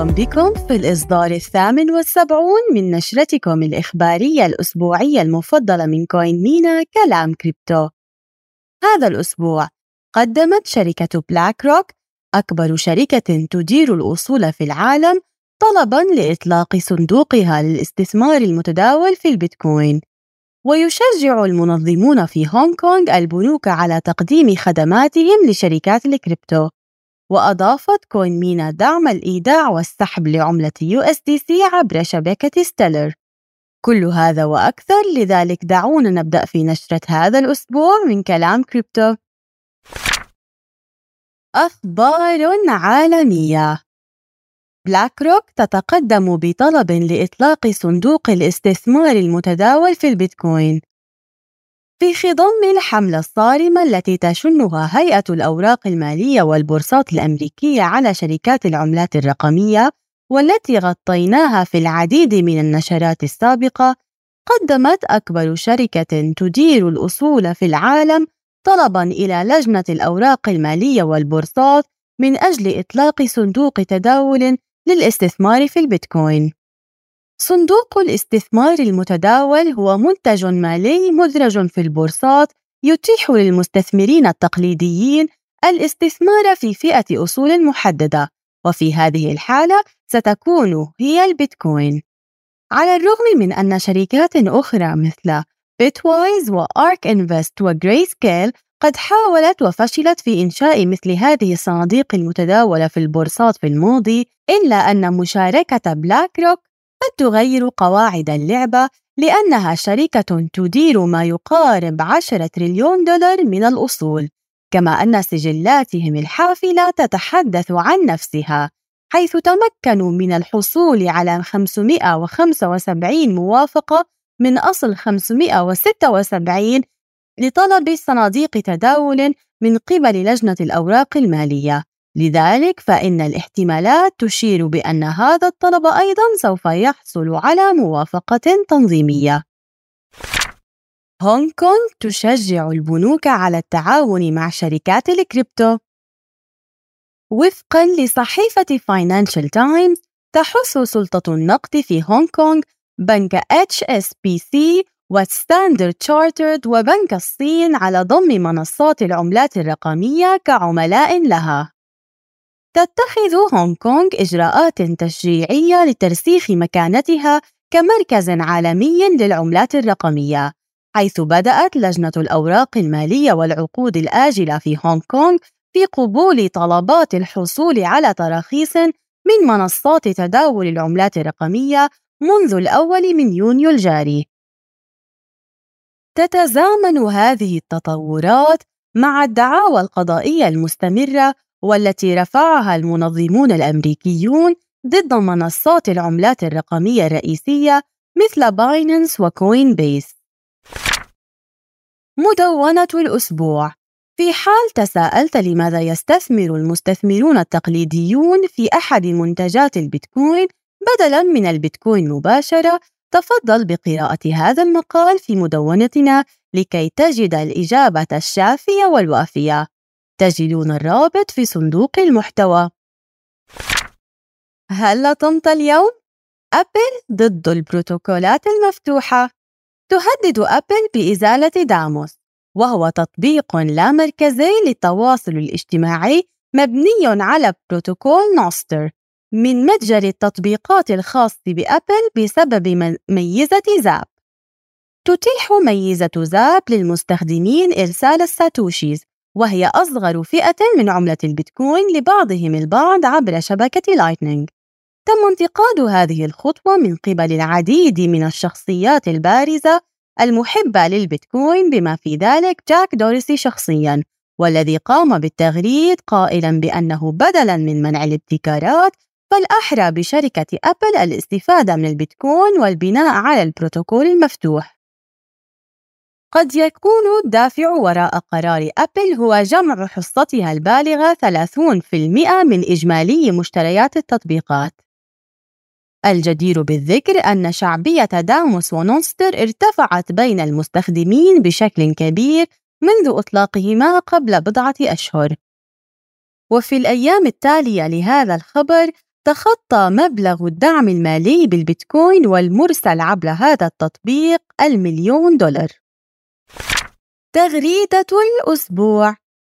مرحبا بكم في الإصدار الثامن والسبعون من نشرتكم الإخبارية الأسبوعية المفضلة من كوين مينا كلام كريبتو. هذا الأسبوع قدمت شركة بلاك روك أكبر شركة تدير الأصول في العالم طلبا لإطلاق صندوقها للاستثمار المتداول في البيتكوين. ويشجع المنظمون في هونغ كونغ البنوك على تقديم خدماتهم لشركات الكريبتو. وأضافت كوين مينا دعم الإيداع والسحب لعملة USDC عبر شبكة ستيلر. كل هذا وأكثر لذلك دعونا نبدأ في نشرة هذا الأسبوع من كلام كريبتو. أخبار عالمية. بلاك روك تتقدم بطلب لإطلاق صندوق الاستثمار المتداول في البيتكوين. في خضم الحملة الصارمة التي تشنها هيئة الأوراق المالية والبورصات الأمريكية على شركات العملات الرقمية والتي غطيناها في العديد من النشرات السابقة قدمت أكبر شركة تدير الأصول في العالم طلبا إلى لجنة الأوراق المالية والبورصات من أجل إطلاق صندوق تداول للاستثمار في البيتكوين. صندوق الاستثمار المتداول هو منتج مالي مدرج في البورصات يتيح للمستثمرين التقليديين الاستثمار في فئة أصول محددة، وفي هذه الحالة ستكون هي البيتكوين. على الرغم من أن شركات أخرى مثل بيتوايز وآرك إنفست وجري سكيل قد حاولت وفشلت في إنشاء مثل هذه الصناديق المتداولة في البورصات في الماضي إلا أن مشاركة بلاك روك قد تغير قواعد اللعبة لأنها شركة تدير ما يقارب 10 تريليون دولار من الأصول كما أن سجلاتهم الحافلة تتحدث عن نفسها حيث تمكنوا من الحصول على 575 موافقة من أصل 576 لطلب صناديق تداول من قبل لجنة الأوراق المالية. لذلك فإن الاحتمالات تشير بأن هذا الطلب أيضا سوف يحصل على موافقة تنظيمية هونغ كونغ تشجع البنوك على التعاون مع شركات الكريبتو وفقا لصحيفة فاينانشال تايمز تحث سلطة النقد في هونغ كونغ بنك HSBC وستاندرد تشارترد وبنك الصين على ضم منصات العملات الرقمية كعملاء لها. تتخذ هونغ كونغ إجراءات تشجيعية لترسيخ مكانتها كمركز عالمي للعملات الرقمية، حيث بدأت لجنة الأوراق المالية والعقود الآجلة في هونغ كونغ في قبول طلبات الحصول على تراخيص من منصات تداول العملات الرقمية منذ الأول من يونيو الجاري. تتزامن هذه التطورات مع الدعاوى القضائية المستمرة والتي رفعها المنظمون الأمريكيون ضد منصات العملات الرقمية الرئيسية مثل بايننس وكوين بيس. مدونة الأسبوع في حال تساءلت لماذا يستثمر المستثمرون التقليديون في أحد منتجات البيتكوين بدلاً من البيتكوين مباشرة تفضل بقراءة هذا المقال في مدونتنا لكي تجد الإجابة الشافية والوافية. تجدون الرابط في صندوق المحتوى. هل لطمت اليوم؟ أبل ضد البروتوكولات المفتوحة. تهدد أبل بإزالة داموس، وهو تطبيق لا مركزي للتواصل الاجتماعي مبني على بروتوكول نوستر من متجر التطبيقات الخاص بأبل بسبب ميزة زاب تتيح ميزة زاب للمستخدمين إرسال الساتوشيز وهي أصغر فئة من عملة البيتكوين لبعضهم البعض عبر شبكة Lightning تم انتقاد هذه الخطوة من قبل العديد من الشخصيات البارزة المحبة للبيتكوين بما في ذلك جاك دورسي شخصياً والذي قام بالتغريد قائلاً بأنه بدلاً من منع الابتكارات فالأحرى بشركة أبل الاستفادة من البيتكوين والبناء على البروتوكول المفتوح. قد يكون الدافع وراء قرار أبل هو جمع حصتها البالغة 30% من إجمالي مشتريات التطبيقات. الجدير بالذكر أن شعبية داموس ونونستر ارتفعت بين المستخدمين بشكل كبير منذ إطلاقهما قبل بضعة أشهر. وفي الأيام التالية لهذا الخبر تخطى مبلغ الدعم المالي بالبيتكوين والمرسل عبر هذا التطبيق المليون دولار. تغريدة الأسبوع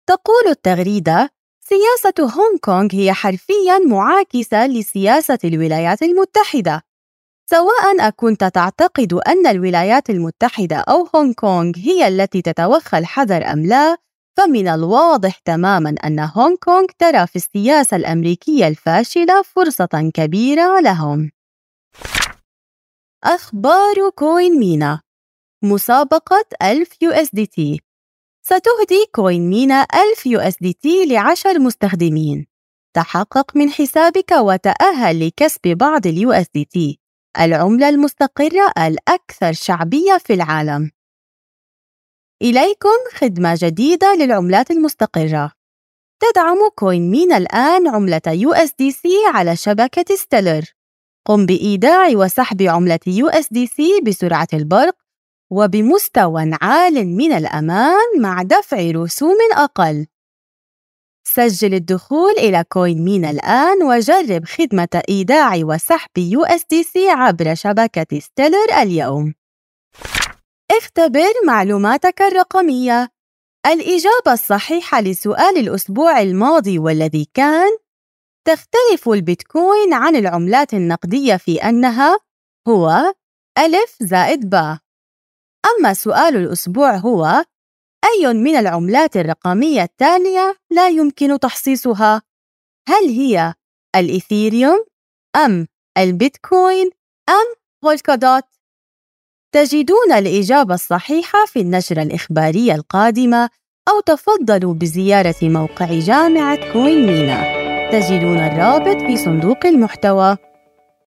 تقول التغريدة: سياسة هونغ كونغ هي حرفياً معاكسة لسياسة الولايات المتحدة. سواء أكنت تعتقد أن الولايات المتحدة أو هونغ كونغ هي التي تتوخى الحذر أم لا، فمن الواضح تماما أن هونغ كونغ ترى في السياسة الأمريكية الفاشلة فرصة كبيرة لهم. أخبار CoinMENA مسابقة 1000 USDT ستهدي CoinMENA 1000 USDT لعشر مستخدمين. تحقق من حسابك وتأهل لكسب بعض ال USDT العملة المستقرة الأكثر شعبية في العالم. إليكم خدمة جديدة للعملات المستقرة. تدعم CoinMENA الآن عملة USDC على شبكة Stellar. قم بإيداع وسحب عملة USDC بسرعة البرق وبمستوى عال من الأمان مع دفع رسوم أقل. سجل الدخول إلى كوين مين الآن وجرب خدمة إيداع وسحب USDC عبر شبكة ستيلر اليوم. اختبر معلوماتك الرقمية. الإجابة الصحيحة لسؤال الأسبوع الماضي والذي كان تختلف البيتكوين عن العملات النقدية في أنها هو ألف زائد باء. أما سؤال الأسبوع هو أي من العملات الرقمية التالية لا يمكن تحصيصها؟ هل هي الإيثيريوم أم البيتكوين أم بولكادوت؟ تجدون الإجابة الصحيحة في النشرة الإخبارية القادمة أو تفضلوا بزيارة موقع جامعة كوين مينا تجدون الرابط في صندوق المحتوى